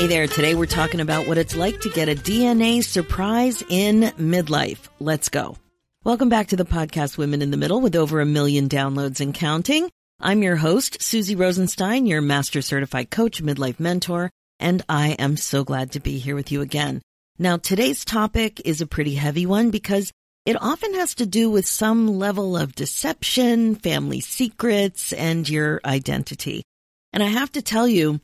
Hey there, today we're talking about what it's like to get a DNA surprise in midlife. Let's go. Welcome back to the podcast Women in the Middle with over a million downloads and counting. I'm your host, Suzy Rosenstein, your master certified coach, midlife mentor, and I am so glad to be here with you again. Now, today's topic is a pretty heavy one because it often has to do with some level of deception, family secrets, and your identity. And I have to tell you,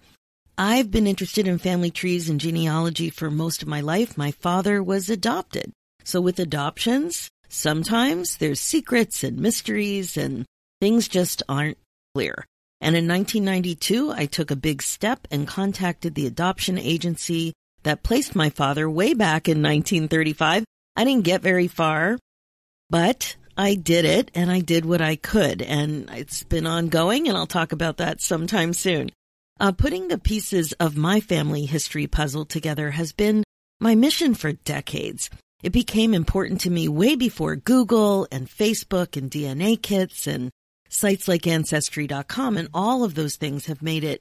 I've been interested in family trees and genealogy for most of my life. My father was adopted. So with adoptions, sometimes there's secrets and mysteries and things just aren't clear. And in 1992, I took a big step and contacted the adoption agency that placed my father way back in 1935. I didn't get very far, but I did it and I did what I could and it's been ongoing and I'll talk about that sometime soon. Uh, putting the pieces of my family history puzzle together has been my mission for decades. It became important to me way before Google and Facebook and DNA kits and sites like Ancestry.com and all of those things have made it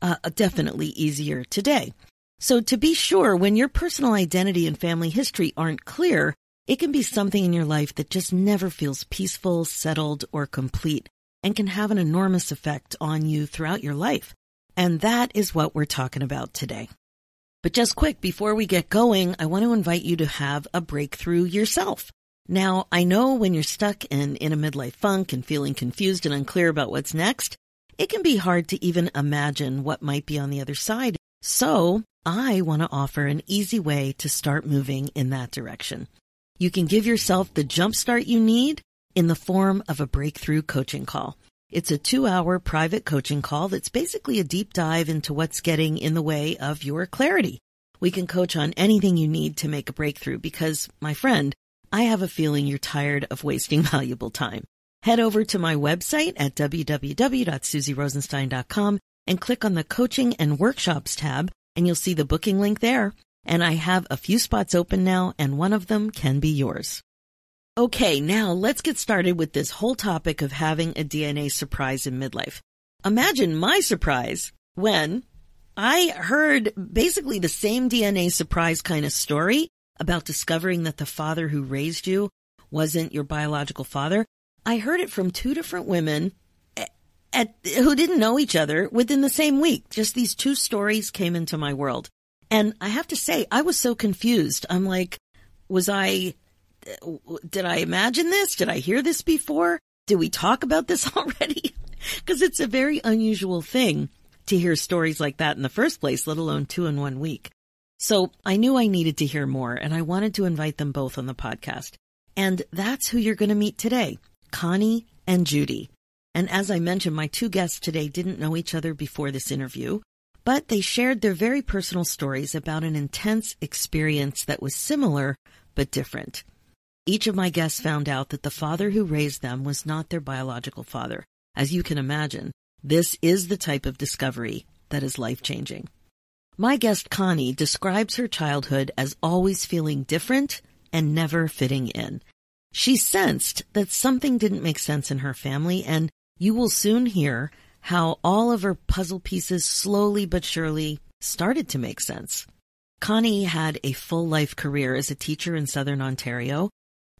uh, definitely easier today. So to be sure, when your personal identity and family history aren't clear, it can be something in your life that just never feels peaceful, settled, or complete and can have an enormous effect on you throughout your life. And that is what we're talking about today. But just quick, before we get going, I want to invite you to have a breakthrough yourself. Now, I know when you're stuck in, in a midlife funk and feeling confused and unclear about what's next, it can be hard to even imagine what might be on the other side. So I want to offer an easy way to start moving in that direction. You can give yourself the jumpstart you need in the form of a breakthrough coaching call. It's a two hour private coaching call that's basically a deep dive into what's getting in the way of your clarity. We can coach on anything you need to make a breakthrough because, my friend, I have a feeling you're tired of wasting valuable time. Head over to my website at www.suzyrosenstein.com and click on the coaching and workshops tab and you'll see the booking link there. And I have a few spots open now and one of them can be yours. Okay, now let's get started with this whole topic of having a DNA surprise in midlife. Imagine my surprise when I heard basically the same DNA surprise kind of story about discovering that the father who raised you wasn't your biological father. I heard it from two different women at, at, who didn't know each other within the same week. Just these two stories came into my world. And I have to say, I was so confused. I'm like, was I did I imagine this? Did I hear this before? Did we talk about this already? Because it's a very unusual thing to hear stories like that in the first place, let alone two in one week. So I knew I needed to hear more and I wanted to invite them both on the podcast. And that's who you're going to meet today, Connie and Judy. And as I mentioned, my two guests today didn't know each other before this interview, but they shared their very personal stories about an intense experience that was similar but different. Each of my guests found out that the father who raised them was not their biological father. As you can imagine, this is the type of discovery that is life changing. My guest Connie describes her childhood as always feeling different and never fitting in. She sensed that something didn't make sense in her family, and you will soon hear how all of her puzzle pieces slowly but surely started to make sense. Connie had a full life career as a teacher in Southern Ontario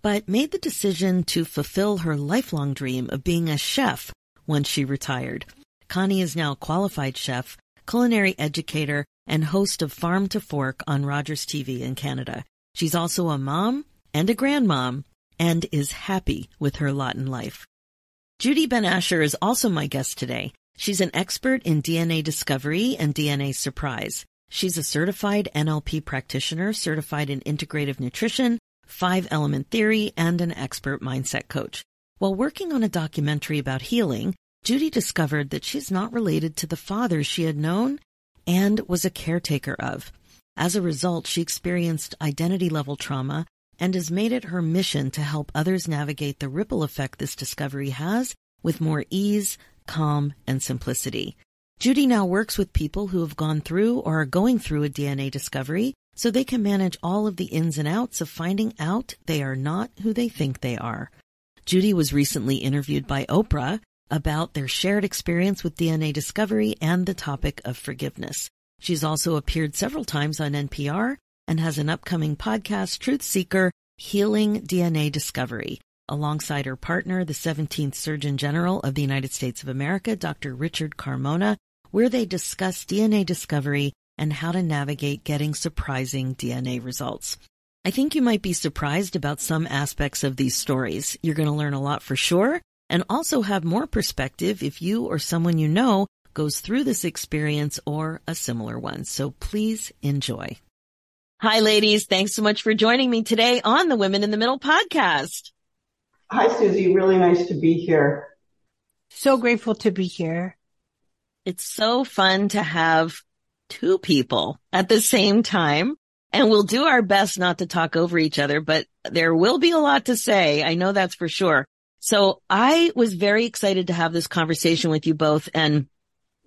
but made the decision to fulfill her lifelong dream of being a chef once she retired. Connie is now a qualified chef, culinary educator, and host of Farm to Fork on Rogers TV in Canada. She's also a mom and a grandmom and is happy with her lot in life. Judy Ben Asher is also my guest today. She's an expert in DNA discovery and DNA surprise. She's a certified NLP practitioner, certified in integrative nutrition, five element theory, and an expert mindset coach. While working on a documentary about healing, Judy discovered that she's not related to the father she had known and was a caretaker of. As a result, she experienced identity level trauma and has made it her mission to help others navigate the ripple effect this discovery has with more ease, calm, and simplicity. Judy now works with people who have gone through or are going through a DNA discovery so they can manage all of the ins and outs of finding out they are not who they think they are. Judy was recently interviewed by Oprah about their shared experience with DNA discovery and the topic of forgiveness. She's also appeared several times on NPR and has an upcoming podcast, Truth Seeker, Healing DNA Discovery, alongside her partner, the 17th Surgeon General of the United States of America, Dr. Richard Carmona, where they discuss DNA discovery and how to navigate getting surprising DNA results. I think you might be surprised about some aspects of these stories. You're going to learn a lot for sure and also have more perspective if you or someone you know goes through this experience or a similar one. So please enjoy. Hi, ladies. Thanks so much for joining me today on the Women in the Middle podcast. Hi, Suzy. Really nice to be here. So grateful to be here. It's so fun to have two people at the same time. And we'll do our best not to talk over each other, but there will be a lot to say. I know that's for sure. So I was very excited to have this conversation with you both and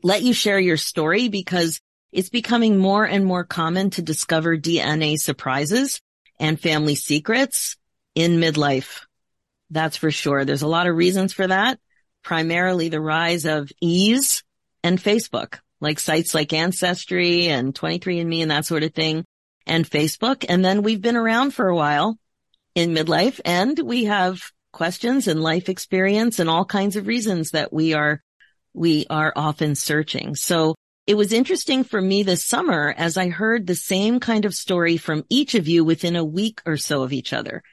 let you share your story because it's becoming more and more common to discover DNA surprises and family secrets in midlife. That's for sure. There's a lot of reasons for that. Primarily the rise of ease and Facebook, like sites like Ancestry and 23andMe and that sort of thing and Facebook. And then we've been around for a while in midlife and we have questions and life experience and all kinds of reasons that we are, we are often searching. So it was interesting for me this summer as I heard the same kind of story from each of you within a week or so of each other.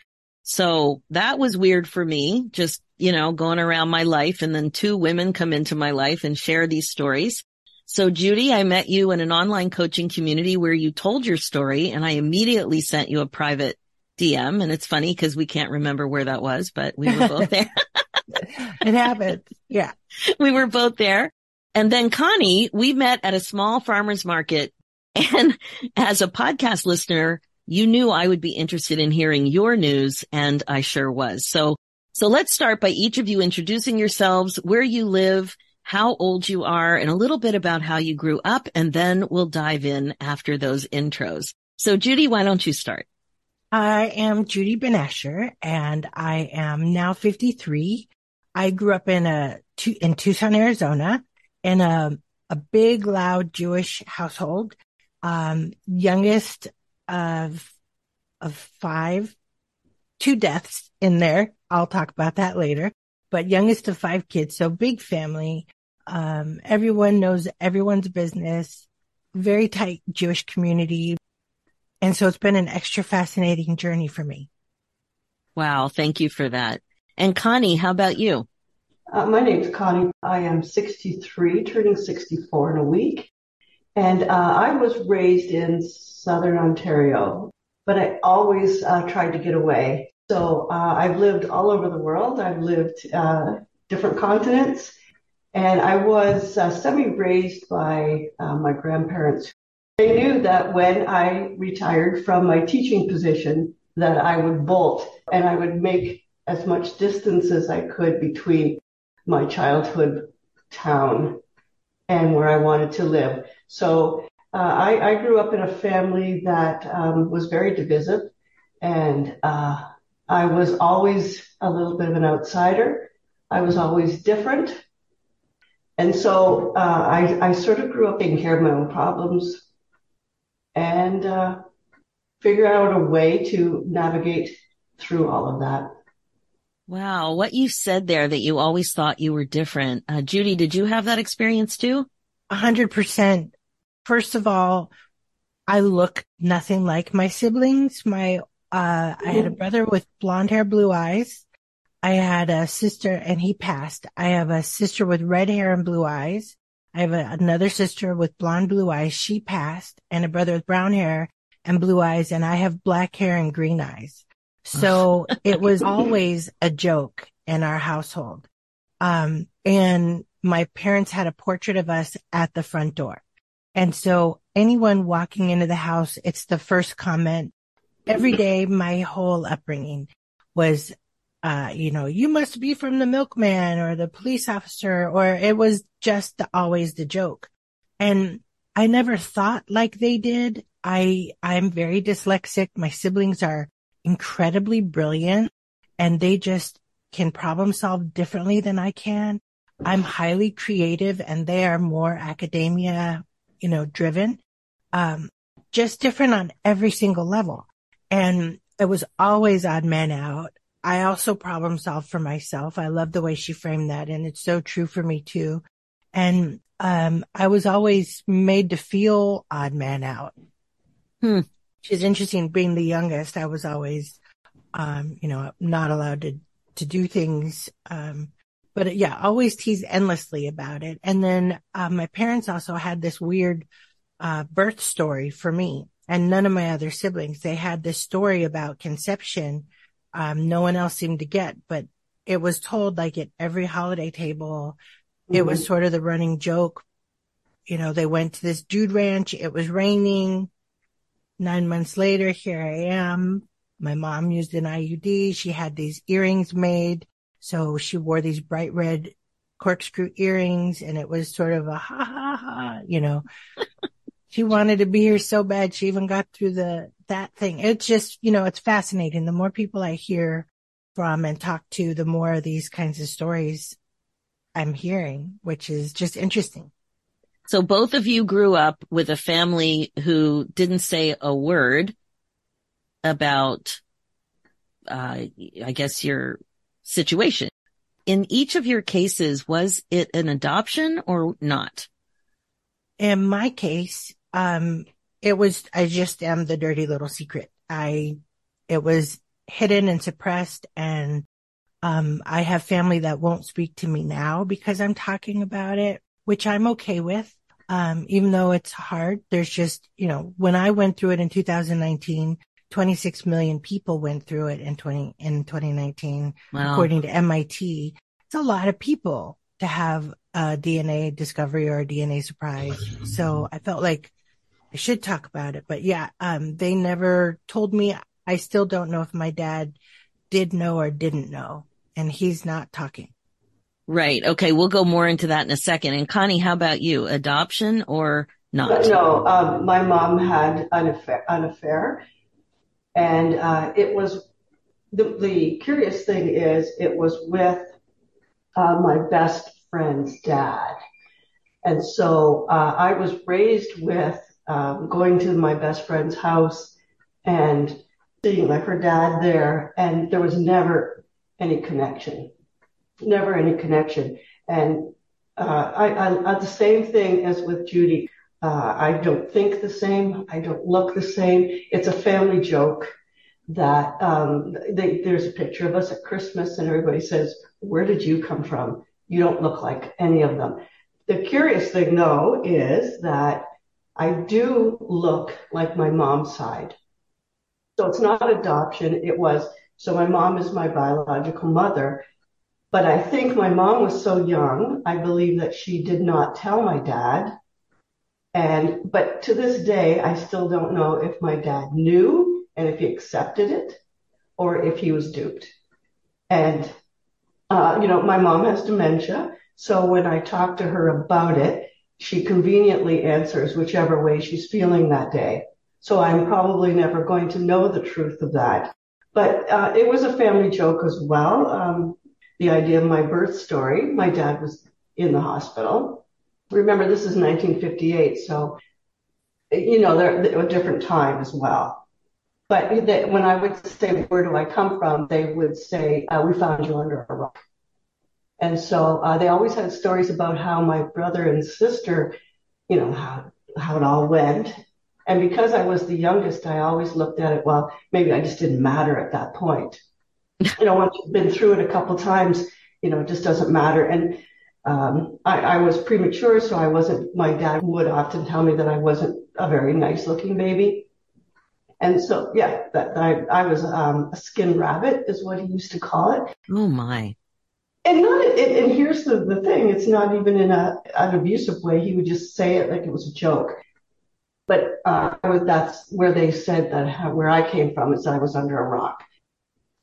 So that was weird for me, just, you know, going around my life and then two women come into my life and share these stories. So Judy, I met you in an online coaching community where you told your story and I immediately sent you a private DM. And it's funny because we can't remember where that was, but we were both there. it happened. Yeah. We were both there. And then Connie, we met at a small farmer's market. And as a podcast listener, you knew I would be interested in hearing your news and I sure was. So, so let's start by each of you introducing yourselves, where you live, how old you are, and a little bit about how you grew up. And then we'll dive in after those intros. So Judy, why don't you start? I am Judy Ben-Asher and I am now 53. I grew up in a, in Tucson, Arizona in a, a big, loud Jewish household. Um, youngest of, of five, two deaths in there. I'll talk about that later, but youngest of five kids. So big family. Um, everyone knows everyone's business, very tight Jewish community. And so it's been an extra fascinating journey for me. Wow. Thank you for that. And Connie, how about you? Uh, my name's Connie. I am 63, turning 64 in a week. And uh, I was raised in southern Ontario, but I always uh, tried to get away. So uh, I've lived all over the world. I've lived uh, different continents. And I was uh, semi-raised by my grandparents. They knew that when I retired from my teaching position, that I would bolt and I would make as much distance as I could between my childhood town and where I wanted to live. So uh, I, I, grew up in a family that um, was very divisive, and uh, I was always a little bit of an outsider. I was always different, and so uh, I, I, sort of grew up taking care of my own problems and uh, figure out a way to navigate through all of that. Wow. What you said there that you always thought you were different. Uh, Judy, did you have that experience too? A hundred percent. First of all, I look nothing like my siblings. My, uh, I had a brother with blonde hair, blue eyes. I had a sister and he passed. I have a sister with red hair and blue eyes. I have a, another sister with blonde, blue eyes. She passed and a brother with brown hair and blue eyes. And I have black hair and green eyes. So it was always a joke in our household. Um, and my parents had a portrait of us at the front door. And so anyone walking into the house, it's the first comment. every day, my whole upbringing was, uh, you know, you must be from the milkman or the police officer, or it was just the, always the joke. And I never thought like they did. I, I'm very dyslexic. My siblings are incredibly brilliant and they just can problem solve differently than I can. I'm highly creative and they are more academia, you know, driven. Um, just different on every single level. And it was always odd man out. I also problem solve for myself. I love the way she framed that. And it's so true for me too. And, um, I was always made to feel odd man out. Hmm. Which is interesting. Being the youngest, I was always, um, you know, not allowed to, to do things, um, but yeah, always tease endlessly about it. And then, uh, my parents also had this weird, uh, birth story for me and none of my other siblings. They had this story about conception. Um, no one else seemed to get, but it was told like at every holiday table. Mm-hmm. It was mm-hmm. sort of the running joke. You know, they went to this dude ranch. It was raining. Nine months later, here I am. My mom used an IUD. She had these earrings made. So she wore these bright red corkscrew earrings and it was sort of a ha ha ha, you know, she wanted to be here so bad. She even got through the, that thing. It's just, you know, it's fascinating. The more people I hear from and talk to, the more of these kinds of stories I'm hearing, which is just interesting. So both of you grew up with a family who didn't say a word about, uh, I guess your situation. In each of your cases, was it an adoption or not? in my case, um, it was, I just am the dirty little secret. I, it was hidden and suppressed and, um, I have family that won't speak to me now because I'm talking about it, which I'm okay with. Um, even though it's hard, there's just, you know, when I went through it in 2019, 26 million people went through it in 20, in 2019, wow. according to MIT. It's a lot of people to have a DNA discovery or a DNA surprise. So I felt like I should talk about it. But yeah, um, they never told me. I still don't know if my dad did know or didn't know. And he's not talking. Right. Okay. We'll go more into that in a second. And Connie, how about you? Adoption or not? No, um, my mom had an affair, an affair and, uh, it was the, the curious thing is it was with uh, my best friend's dad. And so uh, I was raised with um, going to my best friend's house and seeing like her dad there, and there was never any connection, never any connection. And uh, I, I, I, the same thing as with Judy. Uh, I don't think the same. I don't look the same. It's a family joke that um, they, there's a picture of us at Christmas, and everybody says, "Where did you come from?" You don't look like any of them. The curious thing though is that I do look like my mom's side. So it's not adoption. It was, so my mom is my biological mother, but I think my mom was so young. I believe that she did not tell my dad. And, but to this day, I still don't know if my dad knew and if he accepted it or if he was duped. And uh, you know, my mom has dementia. So when I talk to her about it, she conveniently answers whichever way she's feeling that day. So I'm probably never going to know the truth of that. But uh, it was a family joke as well. Um, the idea of my birth story. My dad was in the hospital. Remember, this is 1958, so you know they're, a different time as well. But they, when I would say, where do I come from? They would say, uh, we found you under a rock. And so, uh, they always had stories about how my brother and sister, you know, how, how it all went. And because I was the youngest, I always looked at it, well, maybe I just didn't matter at that point. you know, once you've been through it a couple times, you know, it just doesn't matter. And, um, I, I was premature, so I wasn't, my dad would often tell me that I wasn't a very nice looking baby. And so, yeah, that I, I was um, a skin rabbit is what he used to call it. Oh my! And not, and, here's the the thing: it's not even in a an abusive way. He would just say it like it was a joke. But uh, that's where they said that where I came from is I was under a rock.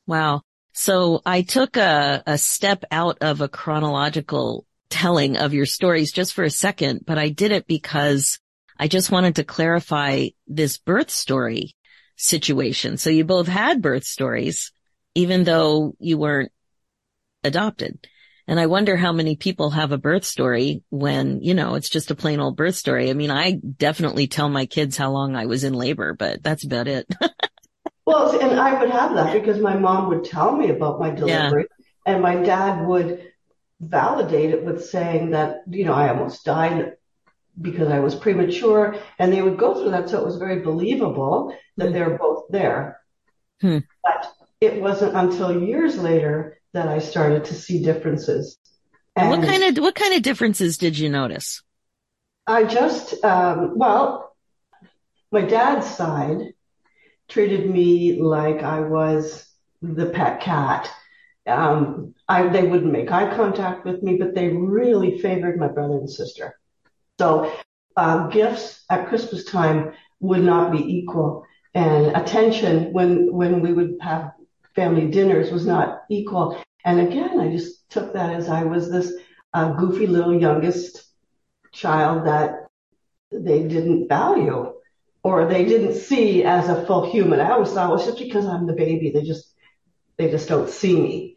Wow. So I took a, a step out of a chronological telling of your stories just for a second, but I did it because I just wanted to clarify this birth story situation. So you both had birth stories, even though you weren't adopted. And I wonder how many people have a birth story when, you know, it's just a plain old birth story. I mean, I definitely tell my kids how long I was in labor, but that's about it. well, and I would have that because my mom would tell me about my delivery yeah. and my dad would validate it with saying that, you know, I almost died because I was premature and they would go through that. So it was very believable that mm. they're both there. Hmm. But it wasn't until years later that I started to see differences. And what kind of, what kind of differences did you notice? I just, um, well, my dad's side treated me like I was the pet cat. Um, I, they wouldn't make eye contact with me, but they really favored my brother and sister. So uh, gifts at Christmas time would not be equal, and attention when when we would have family dinners was not equal. And again, I just took that as I was this uh, goofy little youngest child that they didn't value or they didn't see as a full human. I always thought, well, it's just because I'm the baby, they just they just don't see me.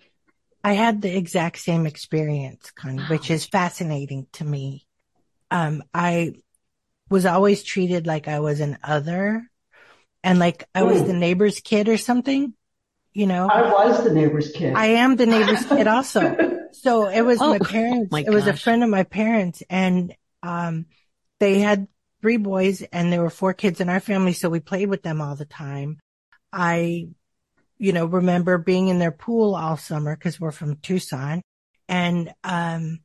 I had the exact same experience, Connie, which is fascinating to me. Um, I was always treated like I was an other and like I was mm. the neighbor's kid or something you know. I was the neighbor's kid. I am the neighbor's kid also. So it was oh, my parents. My it was a friend of my parents and, um, they had three boys and there were four kids in our family. So we played with them all the time. I, you know, remember being in their pool all summer because we're from Tucson and, um,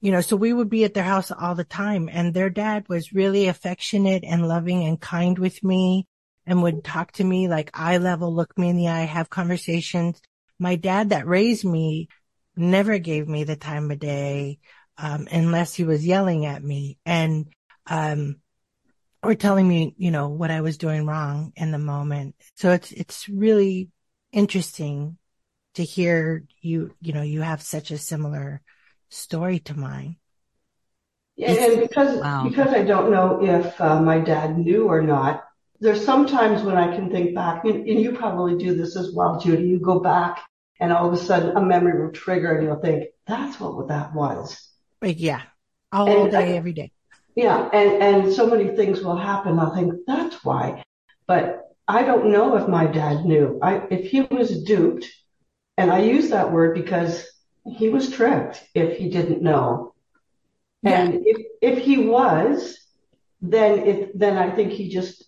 you know, so we would be at their house all the time and their dad was really affectionate and loving and kind with me and would talk to me like eye level, look me in the eye, have conversations. My dad that raised me never gave me the time of day, um, unless he was yelling at me and, um, or telling me, you know, what I was doing wrong in the moment. So it's, it's really interesting to hear you, you know, you have such a similar story to mine. Yeah, and because wow. because I don't know if uh, my dad knew or not, there's sometimes when I can think back, and, you probably do this as well, Judy. You go back and all of a sudden a memory will trigger and you'll think, that's what that was. Yeah. All and day, I, every day. Yeah. And, and so many things will happen. I'll think that's why. But I don't know if my dad knew. I, if he was duped, and I use that word because he was tricked if he didn't know. Yeah. And if, if he was, then it, then I think he just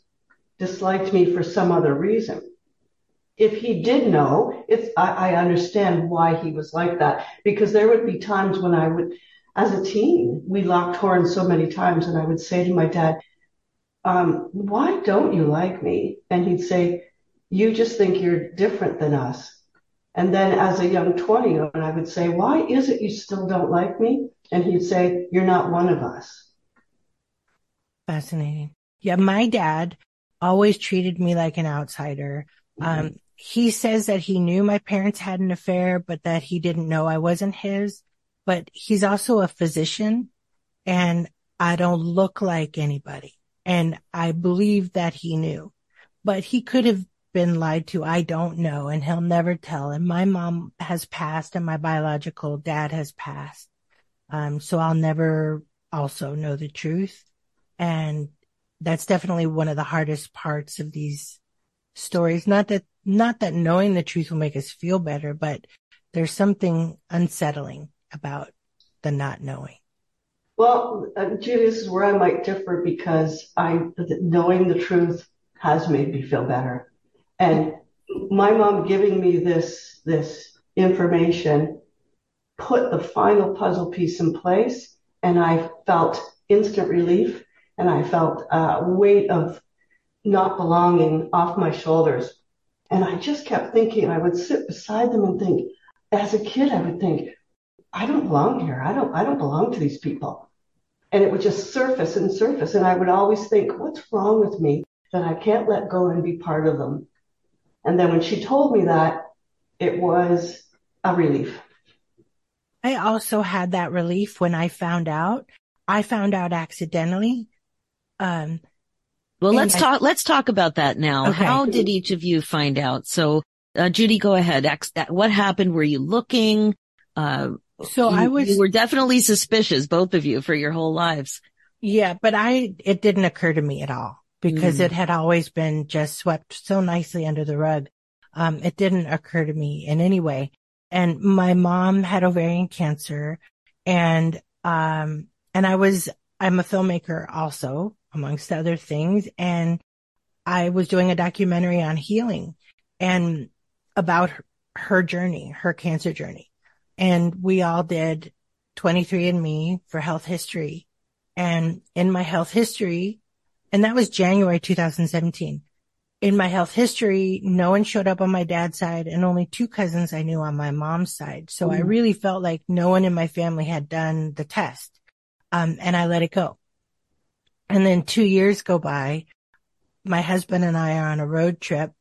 disliked me for some other reason. If he did know, it's, I, understand why he was like that because there would be times when I would, as a teen, we locked horns so many times and I would say to my dad, um, why don't you like me? And he'd say, you just think you're different than us. And then as a young 20 year old, I would say, why is it you still don't like me? And he'd say, you're not one of us. Fascinating. Yeah. My dad always treated me like an outsider. Mm-hmm. Um, he says that he knew my parents had an affair, but that he didn't know I wasn't his. But he's also a physician and I don't look like anybody. And I believe that he knew, but he could have been lied to. I don't know. And he'll never tell. And my mom has passed and my biological dad has passed. Um, so I'll never also know the truth. And that's definitely one of the hardest parts of these stories. Not that, not that knowing the truth will make us feel better, but there's something unsettling about the not knowing. Well, uh, Judy, this is where I might differ because I, knowing the truth has made me feel better. And my mom giving me this, this information put the final puzzle piece in place and I felt instant relief and I felt a weight of not belonging off my shoulders. And I just kept thinking, I would sit beside them and think, as a kid, I would think, I don't belong here. I don't, I don't belong to these people. and it would just surface and surface. And I would always think, what's wrong with me that I can't let go and be part of them? And then when she told me that, it was a relief. I also had that relief when I found out. I found out accidentally. Um, well, let's I, talk, let's talk about that now. Okay. How did each of you find out? So, uh, Judy, go ahead. What happened? Were you looking? Uh, so you, I was, you were definitely suspicious, both of you, for your whole lives. Yeah, but I, it didn't occur to me at all because mm. it had always been just swept so nicely under the rug. Um, it didn't occur to me in any way. And my mom had ovarian cancer and, um, and I was, I'm a filmmaker also, amongst other things. And I was doing a documentary on healing and about her, her journey, her cancer journey. And we all did 23andMe for health history. And in my health history, and that was January 2017. In my health history, no one showed up on my dad's side and only two cousins I knew on my mom's side. So I really felt like no one in my family had done the test. Um, and I let it go. And then two years go by. My husband and I are on a road trip.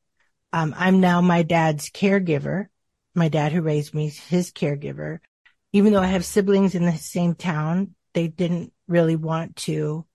Um, I'm now my dad's caregiver. My dad who raised me, his caregiver. Even though I have siblings in the same town, they didn't really want to,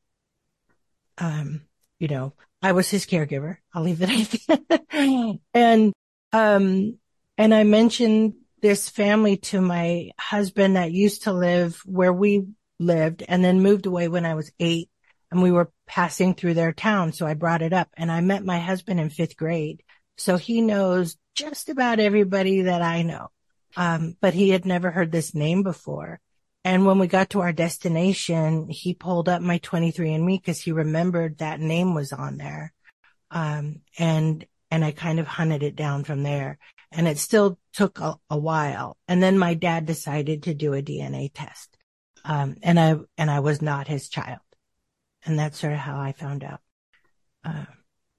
um, you know, I was his caregiver. I'll leave it at that. and, um, and I mentioned this family to my husband that used to live where we lived and then moved away when I was eight and we were passing through their town. So I brought it up and I met my husband in fifth grade. So he knows just about everybody that I know. Um, but he had never heard this name before. And when we got to our destination, he pulled up my 23andMe because he remembered that name was on there. Um, and, and I kind of hunted it down from there and it still took a, a while. And then my dad decided to do a DNA test. Um, and I, and I was not his child. And that's sort of how I found out. Uh,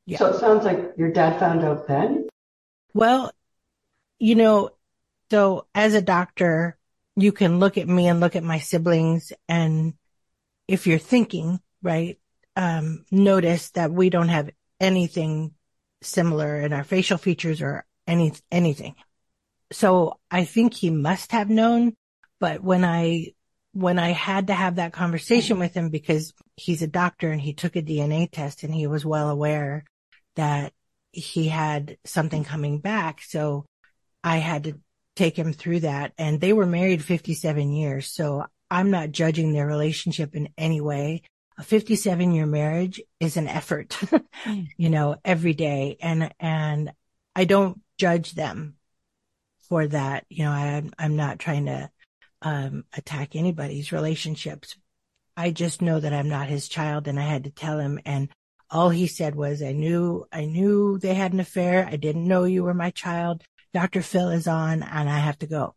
yeah. So it sounds like your dad found out then? Well, you know, so as a doctor, you can look at me and look at my siblings and if you're thinking, right, um, notice that we don't have anything similar in our facial features or any, anything. So I think he must have known, but when I when I had to have that conversation with him because he's a doctor and he took a DNA test and he was well aware that he had something coming back. So I had to take him through that and they were married 57 years. So I'm not judging their relationship in any way. A 57 year marriage is an effort, hmm. you know, every day. And, and I don't judge them for that. You know, I, I'm not trying to um, attack anybody's relationships. I just know that I'm not his child and I had to tell him. And all he said was, I knew, I knew they had an affair. I didn't know you were my child. Dr. Phil is on and I have to go.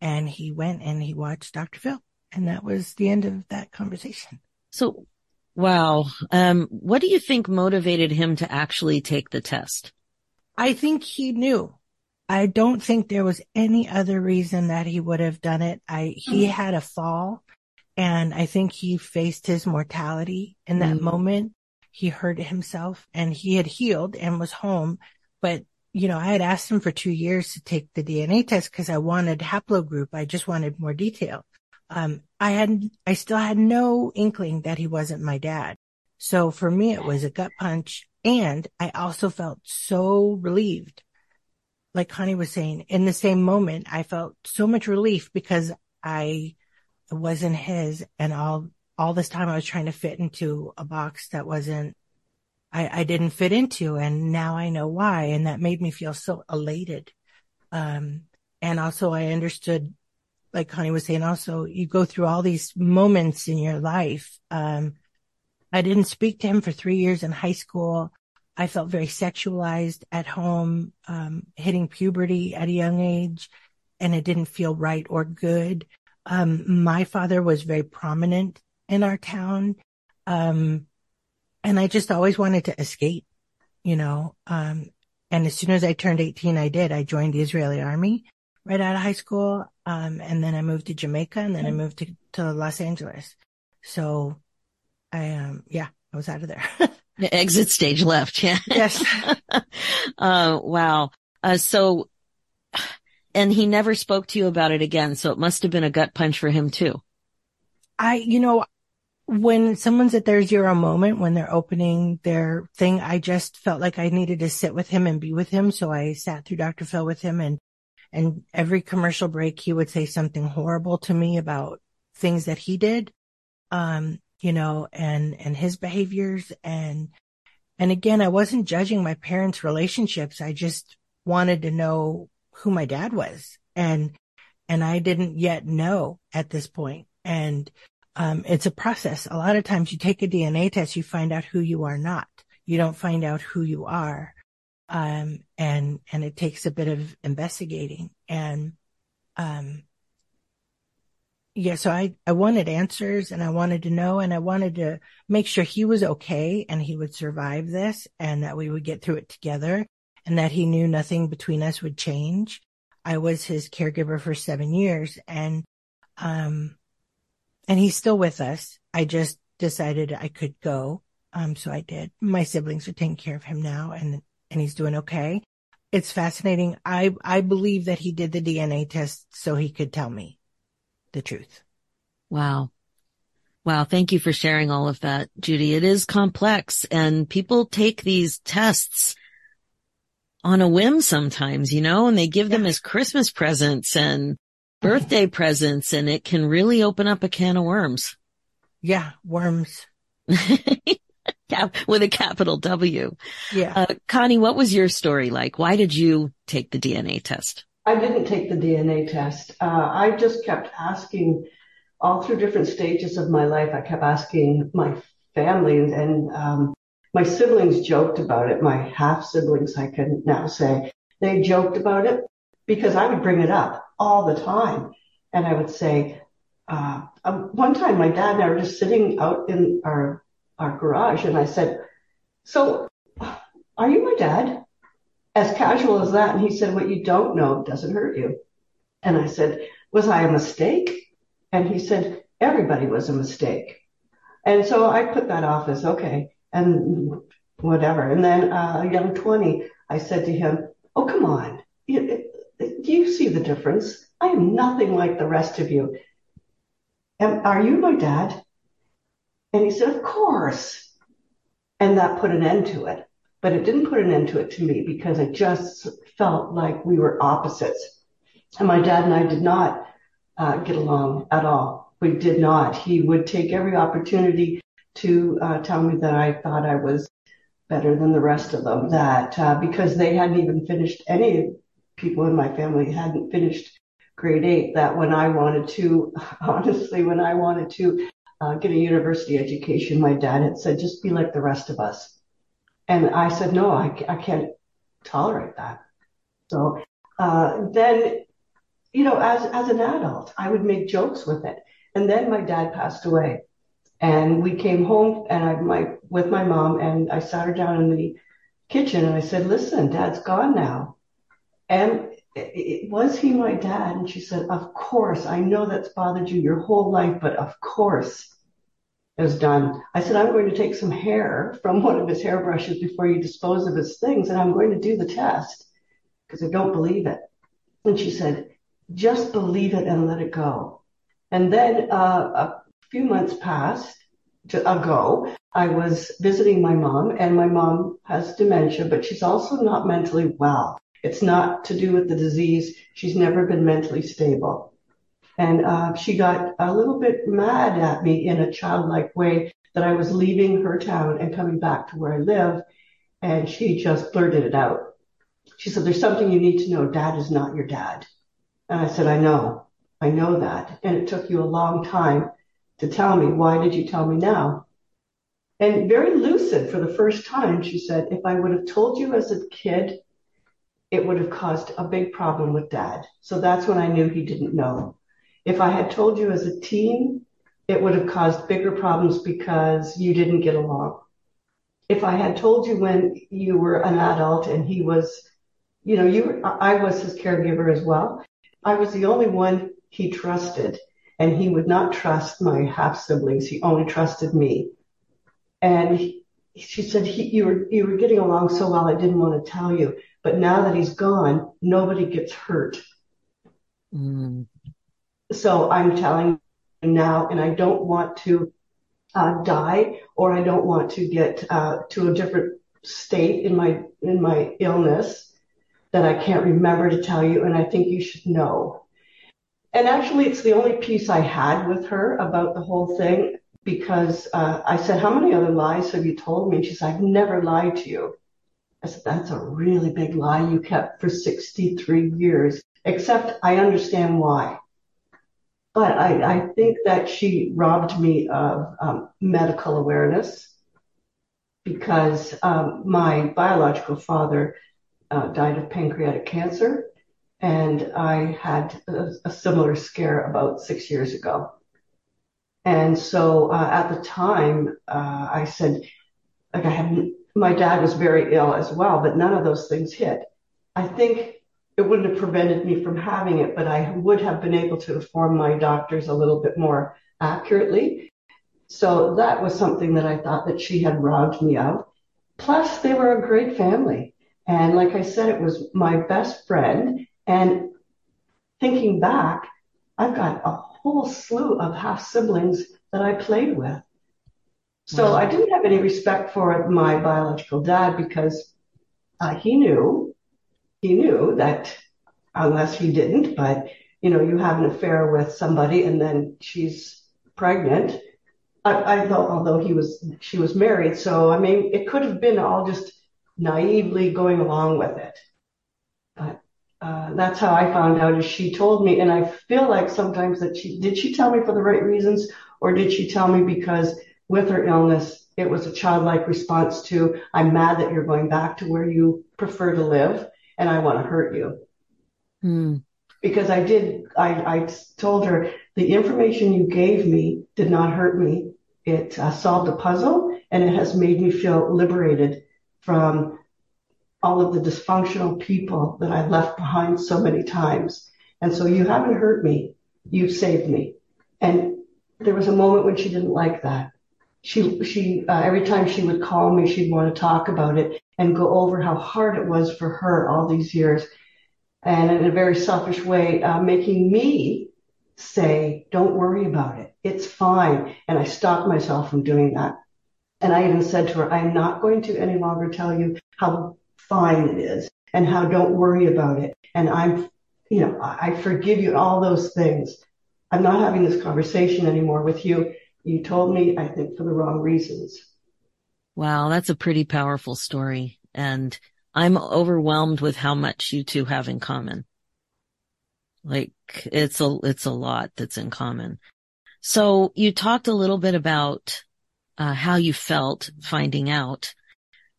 And he went and he watched Dr. Phil. And that was the end of that conversation. So, wow. Um, what do you think motivated him to actually take the test? I think he knew. I don't think there was any other reason that he would have done it. I, he mm. had a fall and I think he faced his mortality in that mm. moment. He hurt himself and he had healed and was home. But, you know, I had asked him for two years to take the DNA test because I wanted haplogroup. I just wanted more detail. Um, I had, I still had no inkling that he wasn't my dad. So for me, it was a gut punch. And I also felt so relieved like Connie was saying, in the same moment, I felt so much relief because I wasn't his and all, all this time I was trying to fit into a box that wasn't, I, I didn't fit into. And now I know why. And that made me feel so elated. Um, and also I understood, like Connie was saying, also you go through all these moments in your life. Um, I didn't speak to him for three years in high school. I felt very sexualized at home, um, hitting puberty at a young age, and it didn't feel right or good. Um, my father was very prominent in our town. Um, and I just always wanted to escape, you know. Um, and as soon as I turned 18, I did. I joined the Israeli army right out of high school. Um, and then I moved to Jamaica and then I moved to, to Los Angeles. So I, um, yeah, I was out of there. Exit stage left. Yeah. yes. uh, wow. Uh, so, and he never spoke to you about it again. So it must have been a gut punch for him too. I, you know, when someone's at their zero moment, when they're opening their thing, I just felt like I needed to sit with him and be with him. So I sat through Dr. Phil with him and, and every commercial break, he would say something horrible to me about things that he did. Um, you know, and, and his behaviors. And, and again, I wasn't judging my parents' relationships. I just wanted to know who my dad was. And, and I didn't yet know at this point. And um, it's a process. A lot of times you take a DNA test, you find out who you are not. You don't find out who you are. Um, and, and it takes a bit of investigating and, um, yeah, so I, I wanted answers and I wanted to know and I wanted to make sure he was okay and he would survive this and that we would get through it together and that he knew nothing between us would change. I was his caregiver for seven years and, um, and he's still with us. I just decided I could go. Um, so I did. My siblings are taking care of him now and, and he's doing okay. It's fascinating. I, I believe that he did the DNA test so he could tell me the truth. Wow. Wow. Thank you for sharing all of that, Judy. It is complex and people take these tests on a whim sometimes, you know, and they give yeah. them as Christmas presents and birthday presents and it can really open up a can of worms. Yeah, worms. With a capital W. Yeah. Uh, Connie, what was your story like? Why did you take the DNA test? I didn't take the DNA test. Uh, I just kept asking all through different stages of my life. I kept asking my family and, um, my siblings joked about it. My half siblings, I can now say, they joked about it because I would bring it up all the time. And I would say, uh, um, one time my dad and I were just sitting out in our, our garage and I said, so are you my dad? As casual as that. And he said, what you don't know doesn't hurt you. And I said, was I a mistake? And he said, everybody was a mistake. And so I put that off as okay and whatever. And then uh, a young 20, I said to him, oh, come on. do you see the difference? I am nothing like the rest of you. Am, are you my dad? And he said, of course. And that put an end to it. But it didn't put an end to it to me because I just felt like we were opposites. And my dad and I did not uh, get along at all. We did not. He would take every opportunity to uh, tell me that I thought I was better than the rest of them. That uh, because they hadn't even finished any people in my family hadn't finished grade eight that when I wanted to, honestly, when I wanted to uh, get a university education, my dad had said, just be like the rest of us. And I said, no, I, I can't tolerate that. So, uh, then, you know, as, as an adult, I would make jokes with it. And then my dad passed away and we came home and I, my, with my mom and I sat her down in the kitchen and I said, listen, dad's gone now. And it was he my dad? And she said, of course. I know that's bothered you your whole life, but of course was done. I said, I'm going to take some hair from one of his hairbrushes before you dispose of his things. And I'm going to do the test because I don't believe it. And she said, just believe it and let it go. And then uh, a few months passed to, ago. I was visiting my mom and my mom has dementia, but she's also not mentally well. It's not to do with the disease. She's never been mentally stable. And uh, she got a little bit mad at me in a childlike way that I was leaving her town and coming back to where I live. And she just blurted it out. She said, there's something you need to know. Dad is not your dad. And I said, I know. I know that. And it took you a long time to tell me. Why did you tell me now? And very lucid for the first time, she said, if I would have told you as a kid it would have caused a big problem with dad. So that's when I knew he didn't know. If I had told you as a teen, it would have caused bigger problems because you didn't get along. If I had told you when you were an adult and he was, you know, you, I was his caregiver as well. I was the only one he trusted. and he would not trust my half siblings. He only trusted me. And he, she said, you were, you were getting along so well. I didn't want to tell you, but now that he's gone, nobody gets hurt. Mm. So I'm telling you now, and I don't want to uh, die or I don't want to get uh, to a different state in my in my illness that I can't remember to tell you, and I think you should know. And actually, it's the only piece I had with her about the whole thing because uh, I said, "How many other lies have you told me?" And she said, "I've never lied to you." I said, "That's a really big lie you kept for 63 years." Except I understand why. But I, I think that she robbed me of um, medical awareness because um, my biological father uh, died of pancreatic cancer, and I had a, a, similar scare about six years ago. And so uh, at the time, uh, I said, like I had, my dad was very ill as well, but none of those things hit. I think it wouldn't have prevented me from having it, but I would have been able to inform my doctors a little bit more accurately. So that was something that I thought that she had robbed me of. Plus, they were a great family. And like I said, it was my best friend. And thinking back, I've got a whole slew of half siblings that I played with. So. I didn't have any respect for my biological dad because uh, he knew, he knew that unless he didn't, but you know, you have an affair with somebody and then she's pregnant I, I thought, although he was, she was married. So, I mean, it could have been all just naively going along with it. But, uh, that's how I found out is she told me, and I feel like sometimes that she, did she tell me for the right reasons or did she tell me because with her illness, it was a childlike response to, I'm mad that you're going back to where you prefer to live and I want to hurt you. Hmm. Because I did, I, I told her the information you gave me did not hurt me. It uh, solved a puzzle and it has made me feel liberated from all of the dysfunctional people that I've left behind so many times. And so you haven't hurt me. You've saved me. And there was a moment when she didn't like that. She, she, uh, every time she would call me, she'd want to talk about it and go over how hard it was for her all these years. And in a very selfish way, uh, making me say, don't worry about it. It's fine. And I stopped myself from doing that. And I even said to her, I'm not going to any longer tell you how fine it is and how don't worry about it. And I'm, you know, I forgive you all those things. I'm not having this conversation anymore with you. You told me, I think, for the wrong reasons. Wow, that's a pretty powerful story. And I'm overwhelmed with how much you two have in common. Like it's a, it's a lot that's in common. So you talked a little bit about uh, how you felt finding out.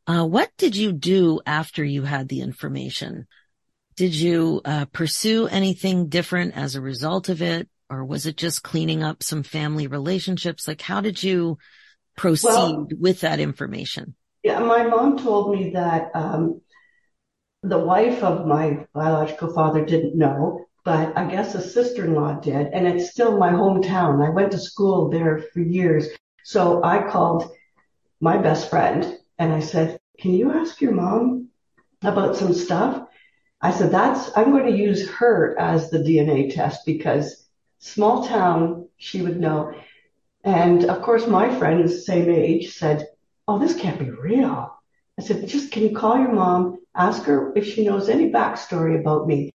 Uh, what did you do after you had the information? Did you uh, pursue anything different as a result of it? Or was it just cleaning up some family relationships? Like how did you proceed well, with that information? Yeah, my mom told me that um, the wife of my biological father didn't know, but I guess a sister-in-law did, and it's still my hometown. I went to school there for years. So I called my best friend and I said, can you ask your mom about some stuff? I said, that's, I'm going to use her as the DNA test because small town, she would know. And of course, my friend who's the same age said, Oh, this can't be real. I said, just can you call your mom, ask her if she knows any backstory about me?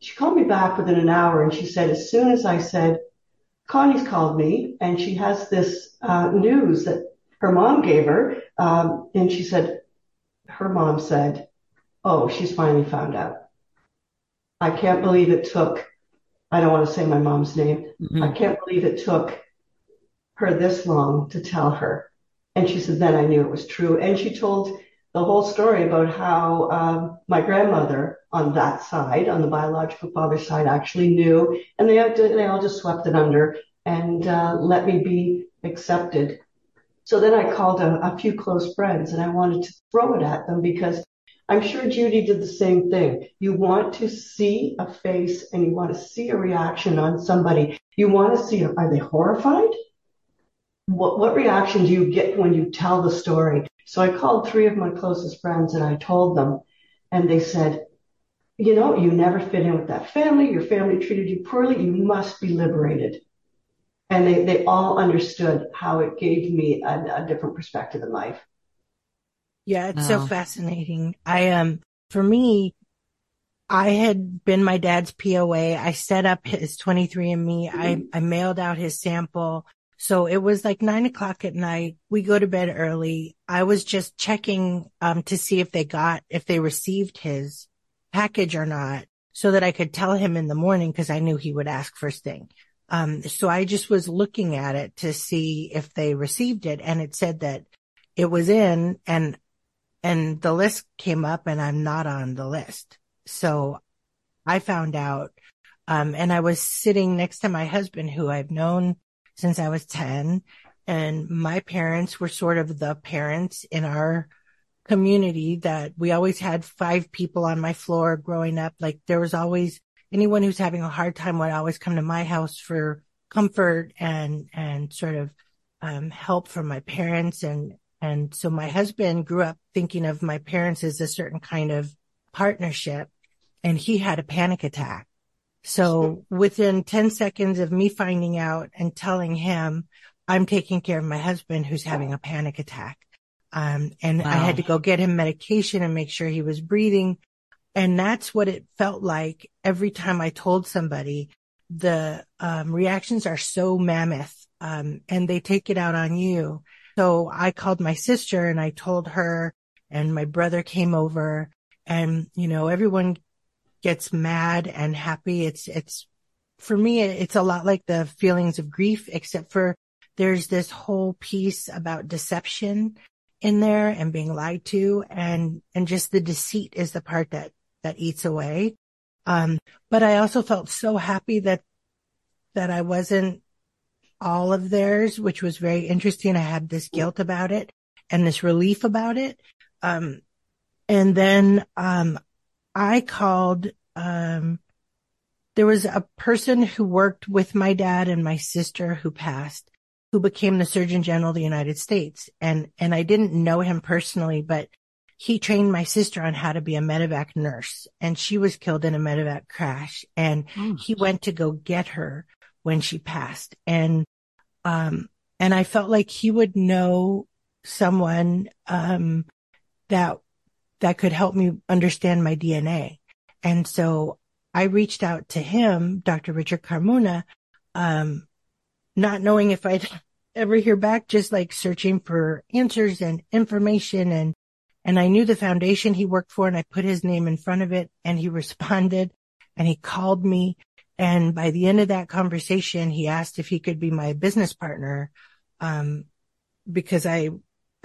She called me back within an hour and she said, as soon as I said, Connie's called me and she has this uh, news that her mom gave her. Um, and she said, her mom said, oh, she's finally found out. I can't believe it took, I don't want to say my mom's name. Mm-hmm. I can't believe it took her this long to tell her. And she said, then I knew it was true. And she told the whole story about how um, my grandmother on that side, on the biological father's side, actually knew, and they they all just swept it under and uh, let me be accepted. So then I called a, a few close friends, and I wanted to throw it at them because I'm sure Judy did the same thing. You want to see a face and you want to see a reaction on somebody. You want to see, are they horrified? What, what reaction do you get when you tell the story? So I called three of my closest friends and I told them and they said, you know, you never fit in with that family. Your family treated you poorly. You must be liberated. And they, they all understood how it gave me a, a different perspective in life. Yeah, it's wow. so fascinating. I um for me, I had been my dad's POA. I set up his 23andMe. Mm-hmm. I, I mailed out his sample. So it was like nine o'clock at night. We go to bed early. I was just checking, um, to see if they got, if they received his package or not so that I could tell him in the morning because I knew he would ask first thing. Um, so I just was looking at it to see if they received it and it said that it was in and and the list came up and I'm not on the list. So I found out, um, and I was sitting next to my husband who I've known since I was 10 and my parents were sort of the parents in our community that we always had five people on my floor growing up. Like there was always anyone who's having a hard time would always come to my house for comfort and, and sort of, um, help from my parents and, and so my husband grew up thinking of my parents as a certain kind of partnership and he had a panic attack. So within 10 seconds of me finding out and telling him, I'm taking care of my husband who's having a panic attack. Um, and wow. I had to go get him medication and make sure he was breathing. And that's what it felt like every time I told somebody the, um, reactions are so mammoth, um, and they take it out on you. So I called my sister and I told her and my brother came over and, you know, everyone gets mad and happy. It's, it's, for me, it's a lot like the feelings of grief, except for there's this whole piece about deception in there and being lied to and, and just the deceit is the part that, that eats away. Um, but I also felt so happy that, that I wasn't all of theirs, which was very interesting. I had this guilt about it and this relief about it. Um, and then, um, I called, um, there was a person who worked with my dad and my sister who passed, who became the Surgeon General of the United States. And, and I didn't know him personally, but he trained my sister on how to be a medevac nurse and she was killed in a medevac crash and oh. he went to go get her when she passed. And, um, and I felt like he would know someone, um, that, that could help me understand my DNA. And so I reached out to him, Dr. Richard Carmona, um, not knowing if I'd ever hear back, just like searching for answers and information. And, and I knew the foundation he worked for and I put his name in front of it and he responded and he called me and by the end of that conversation, he asked if he could be my business partner. Um, because I,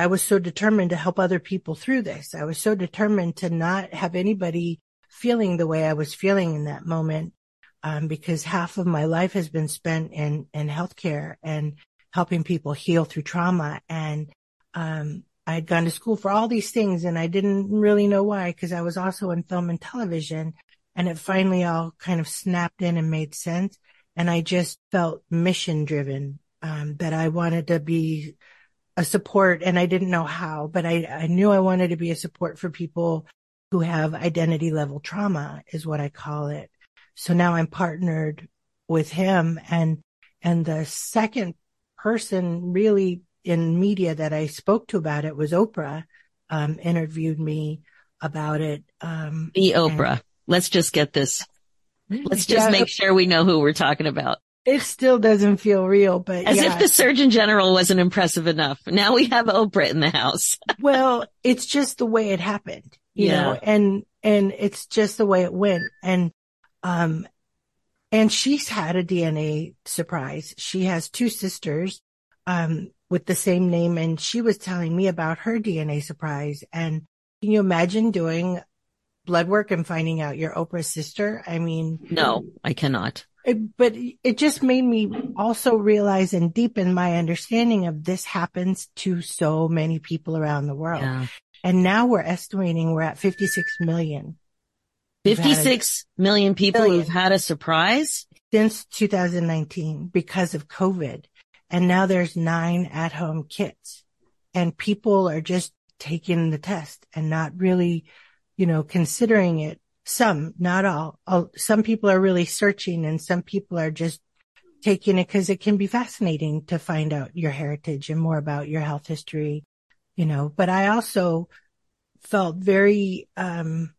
I was so determined to help other people through this. I was so determined to not have anybody feeling the way I was feeling in that moment. Um, because half of my life has been spent in, in healthcare and helping people heal through trauma. And, um, I had gone to school for all these things and I didn't really know why because I was also in film and television and it finally all kind of snapped in and made sense. And I just felt mission driven, um, that I wanted to be a support and I didn't know how, but I, I knew I wanted to be a support for people who have identity level trauma is what I call it. So now I'm partnered with him and, and the second person really in media that I spoke to about it was Oprah, um, interviewed me about it. Um, the Oprah. And, Let's just get this. Let's just yeah, make sure we know who we're talking about. It still doesn't feel real, but as yeah. if the Surgeon General wasn't impressive enough. Now we have Oprah in the house. well, it's just the way it happened, you yeah. know, and, and it's just the way it went. And, um, and she's had a DNA surprise. She has two sisters, um, with the same name and she was telling me about her DNA surprise. And can you imagine doing blood work and finding out you're Oprah's sister. I mean, no, I cannot. It, but it just made me also realize and deepen my understanding of this happens to so many people around the world. Yeah. And now we're estimating we're at 56 million. 56 million people million. who've had a surprise since 2019 because of COVID. And now there's nine at home kits and people are just taking the test and not really, you know, considering it. Some, not all. Some people are really searching and some people are just taking it because it can be fascinating to find out your heritage and more about your health history, you know, but I also felt very, um,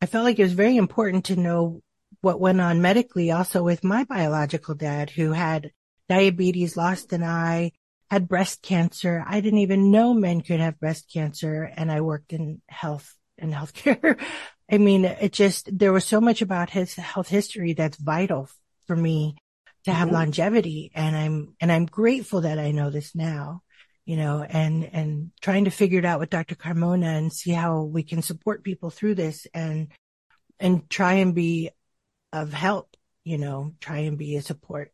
I felt like it was very important to know what went on medically also with my biological dad who had diabetes, lost an eye, had breast cancer. I didn't even know men could have breast cancer and I worked in health and healthcare. I mean, it just, there was so much about his health history that's vital for me to have mm-hmm. longevity. And I'm, and I'm grateful that I know this now, you know, and, and trying to figure it out with Dr. Carmona and see how we can support people through this and, and try and be of help, you know, try and be a support.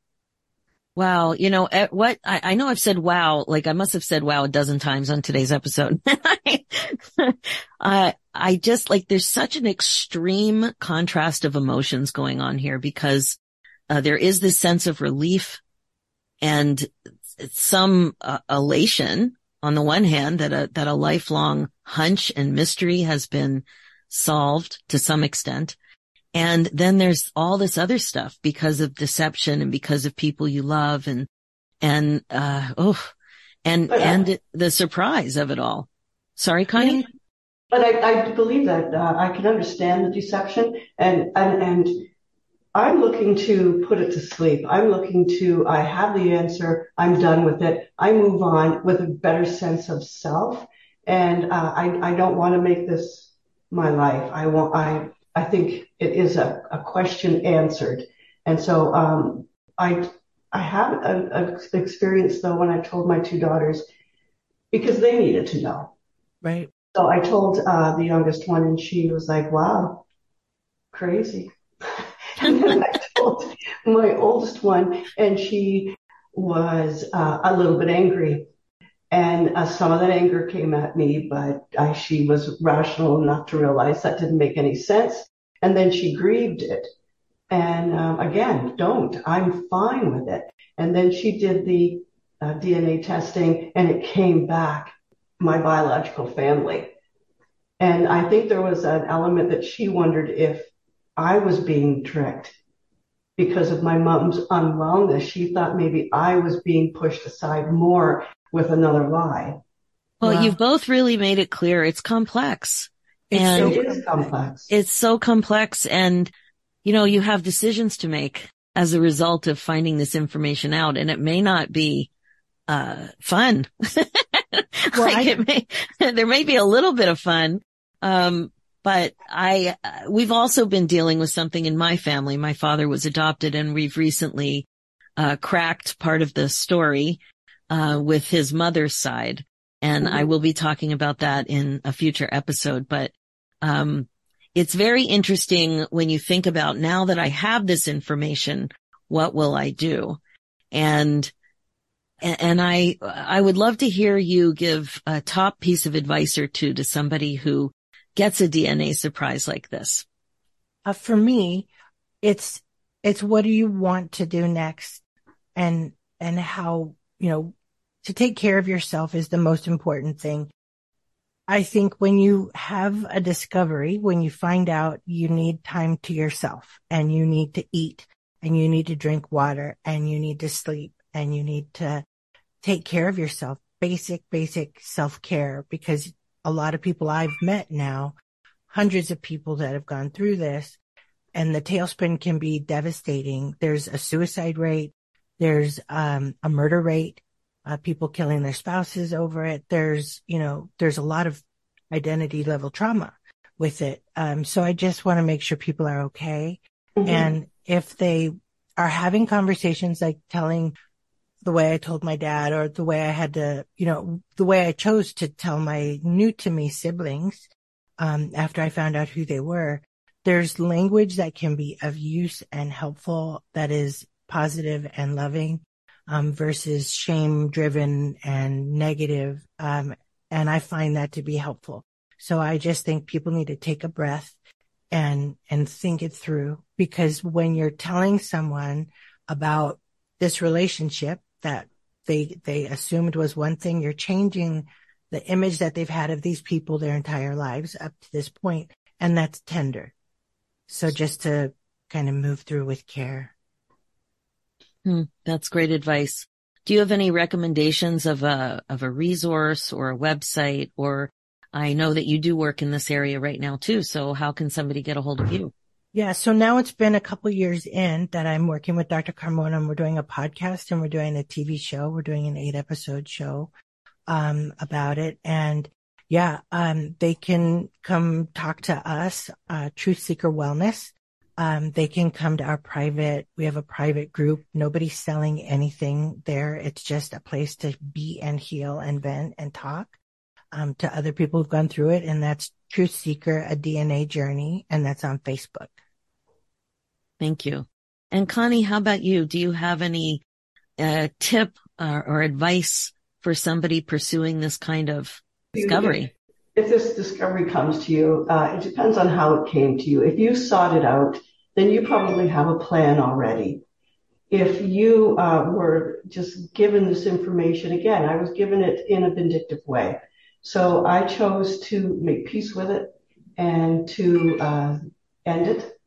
Wow. You know, what I, I, know I've said wow, like I must have said wow a dozen times on today's episode. uh, I just like there's such an extreme contrast of emotions going on here because uh, there is this sense of relief and some uh, elation on the one hand that a, that a lifelong hunch and mystery has been solved to some extent. And then there's all this other stuff because of deception and because of people you love and, and, uh, oh, and, but, uh, and the surprise of it all. Sorry, Connie? But I, I believe that, uh, I can understand the deception and, and, and I'm looking to put it to sleep. I'm looking to, I have the answer. I'm done with it. I move on with a better sense of self. And, uh, I, I don't want to make this my life. I want, I, I think it is a, a question answered. And so, um, I, I have an experience though when I told my two daughters because they needed to know. Right. So I told, uh, the youngest one and she was like, wow, crazy. and then I told my oldest one, and she was uh, a little bit angry. And uh, some of that anger came at me, but I, she was rational enough to realize that didn't make any sense. And then she grieved it. And um, again, don't. I'm fine with it. And then she did the uh, DNA testing, and it came back my biological family. And I think there was an element that she wondered if I was being tricked because of my mom's unwellness. She thought maybe I was being pushed aside more with another lie. Well, wow. you've both really made it clear it's complex. It's and it is complex. It's so complex and you know, you have decisions to make as a result of finding this information out and it may not be uh fun. well, like I, it may, there may be a little bit of fun. Um, but I, uh, we've also been dealing with something in my family. My father was adopted and we've recently, uh, cracked part of the story, uh, with his mother's side. And mm-hmm. I will be talking about that in a future episode, but, um, it's very interesting when you think about now that I have this information, what will I do? And and I, I would love to hear you give a top piece of advice or two to somebody who gets a DNA surprise like this? Uh, for me, it's, it's what do you want to do next and, and how, you know, to take care of yourself is the most important thing. I think when you have a discovery, when you find out you need time to yourself and you need to eat and you need to drink water and you need to sleep and you need to take care of yourself, basic, basic self care because a lot of people I've met now, hundreds of people that have gone through this and the tailspin can be devastating. There's a suicide rate. There's, um, a murder rate, uh, people killing their spouses over it. There's, you know, there's a lot of identity level trauma with it. Um, so I just want to make sure people are okay. Mm-hmm. And if they are having conversations like telling the way I told my dad or the way I had to, you know, the way I chose to tell my new to me siblings, um, after I found out who they were. There's language that can be of use and helpful that is positive and loving, um, versus shame driven and negative. Um, and I find that to be helpful. So I just think people need to take a breath and, and think it through because when you're telling someone about this relationship that they, they assumed was one thing, you're changing the image that they've had of these people their entire lives up to this point, and that's tender. So just to kind of move through with care. Hmm, that's great advice. Do you have any recommendations of a, of a resource or a website or I know that you do work in this area right now too. So how can somebody get a hold of you? Yeah. So now it's been a couple years in that I'm working with Dr. Carmona and we're doing a podcast and we're doing a TV show. We're doing an eight episode show, um, about it. And yeah, um, they can come talk to us, uh, Truth Seeker Wellness. Um, they can come to our private, we have a private group. Nobody's selling anything there. It's just a place to be and heal and vent and talk um, to other people who've gone through it. And that's Truth Seeker, a DNA journey. And that's on Facebook. Thank you. And Connie, how about you? Do you have any uh, tip or, or advice for somebody pursuing this kind of discovery? If, this discovery comes to you, uh, it depends on how it came to you. If you sought it out, then you probably have a plan already. If you uh, were just given this information, again, I was given it in a vindictive way. So I chose to make peace with it and to uh, end it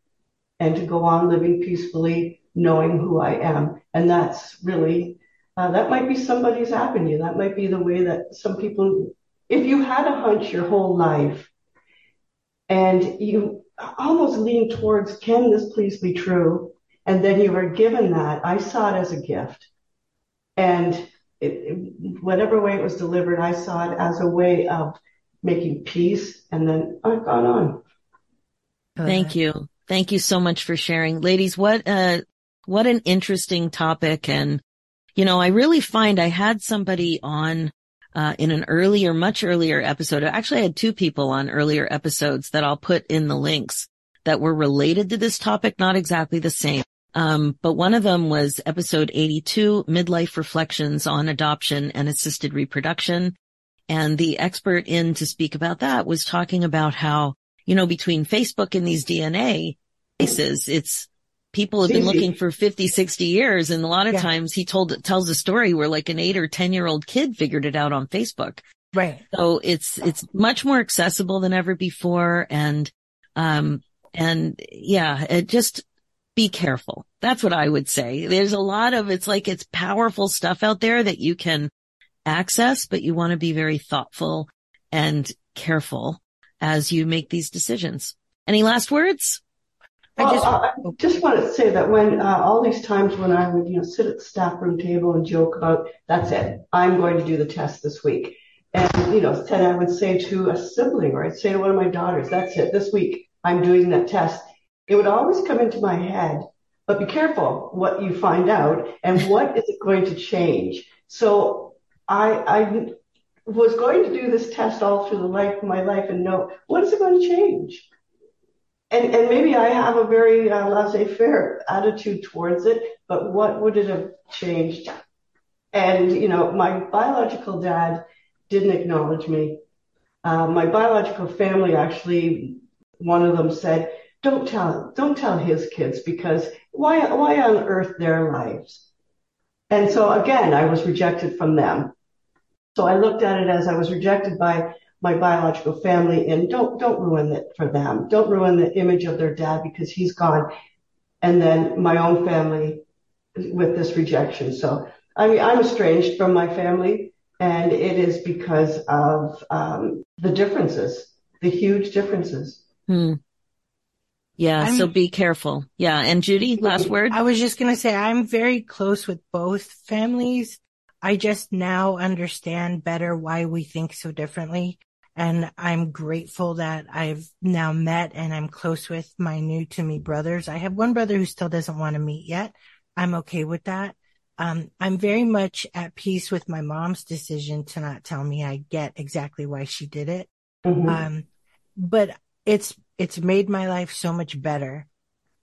and to go on living peacefully, knowing who I am. And that's really, uh, that might be somebody's avenue. That might be the way that some people, if you had a hunch your whole life and you almost lean towards, can this please be true? And then you were given that. I saw it as a gift. And it, it, whatever way it was delivered, I saw it as a way of making peace. And then I've gone on. Thank you. Thank you so much for sharing. Ladies, what, uh, what an interesting topic. And, you know, I really find I had somebody on, uh, in an earlier, much earlier episode. Actually, I had two people on earlier episodes that I'll put in the links that were related to this topic, not exactly the same. Um, but one of them was episode 82, midlife reflections on adoption and assisted reproduction. And the expert in to speak about that was talking about how, you know, between Facebook and these DNA cases, it's people have been looking for 50, 60 years. And a lot of yeah. times he told, tells a story where like an eight or 10 year old kid figured it out on Facebook. Right. So it's, it's much more accessible than ever before. And, um, and yeah, it just, be careful. That's what I would say. There's a lot of, it's like it's powerful stuff out there that you can access, but you want to be very thoughtful and careful as you make these decisions. Any last words? Well, I just, uh, I just want to say that when uh, all these times when I would, you know, sit at the staff room table and joke about, that's it, I'm going to do the test this week. And, you know, then I would say to a sibling or I'd say to one of my daughters, that's it, this week I'm doing that test it would always come into my head, but be careful what you find out and what is it going to change. So I, I was going to do this test all through the life of my life and know what is it going to change? And, maybe I have a very uh, laissez-faire attitude towards it, but what would it have changed? And, you know, my biological dad didn't acknowledge me. Uh, my biological family actually, one of them said, don't tell, don't tell his kids because why, why on earth their lives? And so again, I was rejected from them. So I looked at it as I was rejected by my biological family and don't, don't ruin it for them. Don't ruin the image of their dad because he's gone. And then my own family with this rejection. So, I mean, I'm estranged from my family and it is because of, um, the differences, the huge differences. Hmm. Yeah. I'm, so be careful. Yeah. And Judy, last word. I was just going to say I'm very close with both families. I just now understand better why we think so differently. And I'm grateful that I've now met and I'm close with my new to me brothers. I have one brother who still doesn't want to meet yet. I'm okay with that. Um, I'm very much at peace with my mom's decision to not tell me. I get exactly why she did it. Mm-hmm. Um, but it's it's made my life so much better.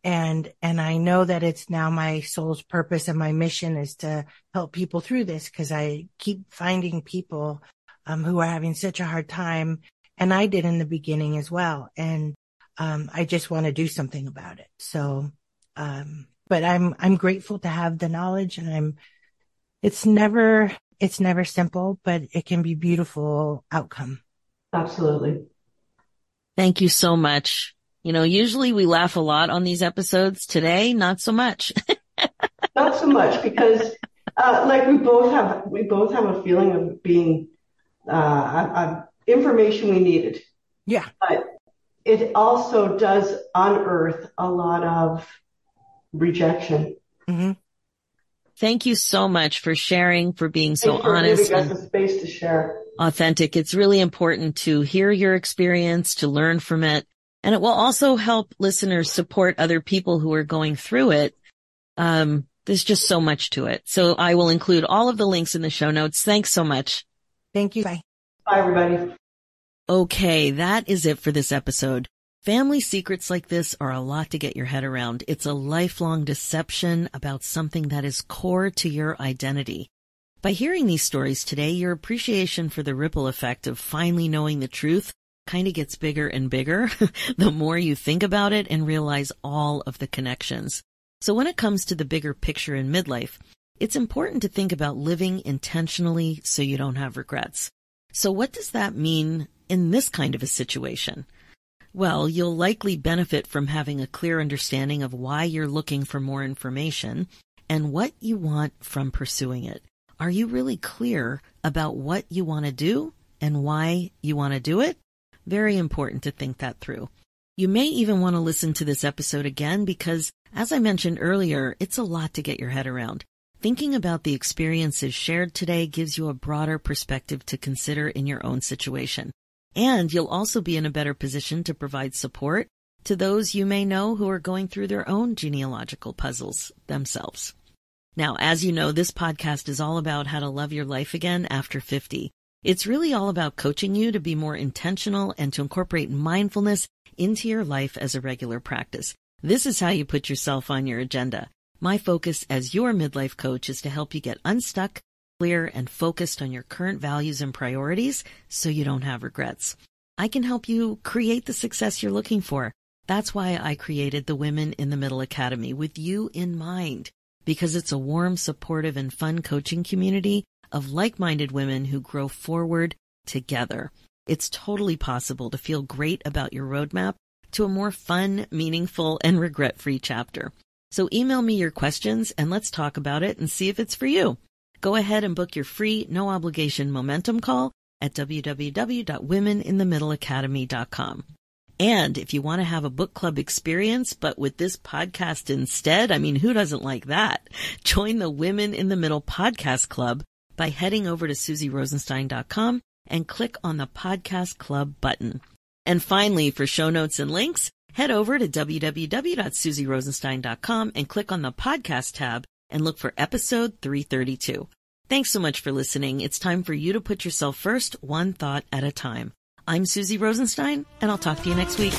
And, and I know that it's now my soul's purpose and my mission is to help people through this because I keep finding people, um, who are having such a hard time And I did in the beginning as well. And, um, I just want to do something about it. So, um, but I'm, I'm grateful to have the knowledge and I'm, it's never, it's never simple, but it can be beautiful outcome. Absolutely. Thank you so much. You know, usually we laugh a lot on these episodes. Today, not so much. not so much because, uh, like we both have, we both have a feeling of being, uh, uh, information we needed. Yeah. But it also does unearth a lot of rejection. Mm-hmm. Thank you so much for sharing, for being so for honest and the space to share. authentic. It's really important to hear your experience, to learn from it. And it will also help listeners support other people who are going through it. Um, there's just so much to it. So I will include all of the links in the show notes. Thanks so much. Thank you. Bye. Bye, everybody. Okay, that is it for this episode. Family secrets like this are a lot to get your head around. It's a lifelong deception about something that is core to your identity. By hearing these stories today, your appreciation for the ripple effect of finally knowing the truth kind of gets bigger and bigger the more you think about it and realize all of the connections. So when it comes to the bigger picture in midlife, it's important to think about living intentionally so you don't have regrets. So what does that mean in this kind of a situation? Well, you'll likely benefit from having a clear understanding of why you're looking for more information and what you want from pursuing it. Are you really clear about what you want to do and why you want to do it? Very important to think that through. You may even want to listen to this episode again because, as I mentioned earlier, it's a lot to get your head around. Thinking about the experiences shared today gives you a broader perspective to consider in your own situation. And you'll also be in a better position to provide support to those you may know who are going through their own genealogical puzzles themselves. Now, as you know, this podcast is all about how to love your life again after 50. It's really all about coaching you to be more intentional and to incorporate mindfulness into your life as a regular practice. This is how you put yourself on your agenda. My focus as your midlife coach is to help you get unstuck clear and focused on your current values and priorities so you don't have regrets. I can help you create the success you're looking for. That's why I created the Women in the Middle Academy with you in mind, because it's a warm, supportive, and fun coaching community of like-minded women who grow forward together. It's totally possible to feel great about your roadmap to a more fun, meaningful, and regret-free chapter. So email me your questions and let's talk about it and see if it's for you. Go ahead and book your free, no obligation momentum call at www.womeninthemiddleacademy.com. And if you want to have a book club experience, but with this podcast instead, I mean, who doesn't like that? Join the Women in the Middle podcast club by heading over to SuzyRosenstein.com and click on the podcast club button. And finally, for show notes and links, head over to www.suzyrosenstein.com and click on the podcast tab and look for episode 332. Thanks so much for listening. It's time for you to put yourself first, one thought at a time. I'm Suzy Rosenstein, and I'll talk to you next week.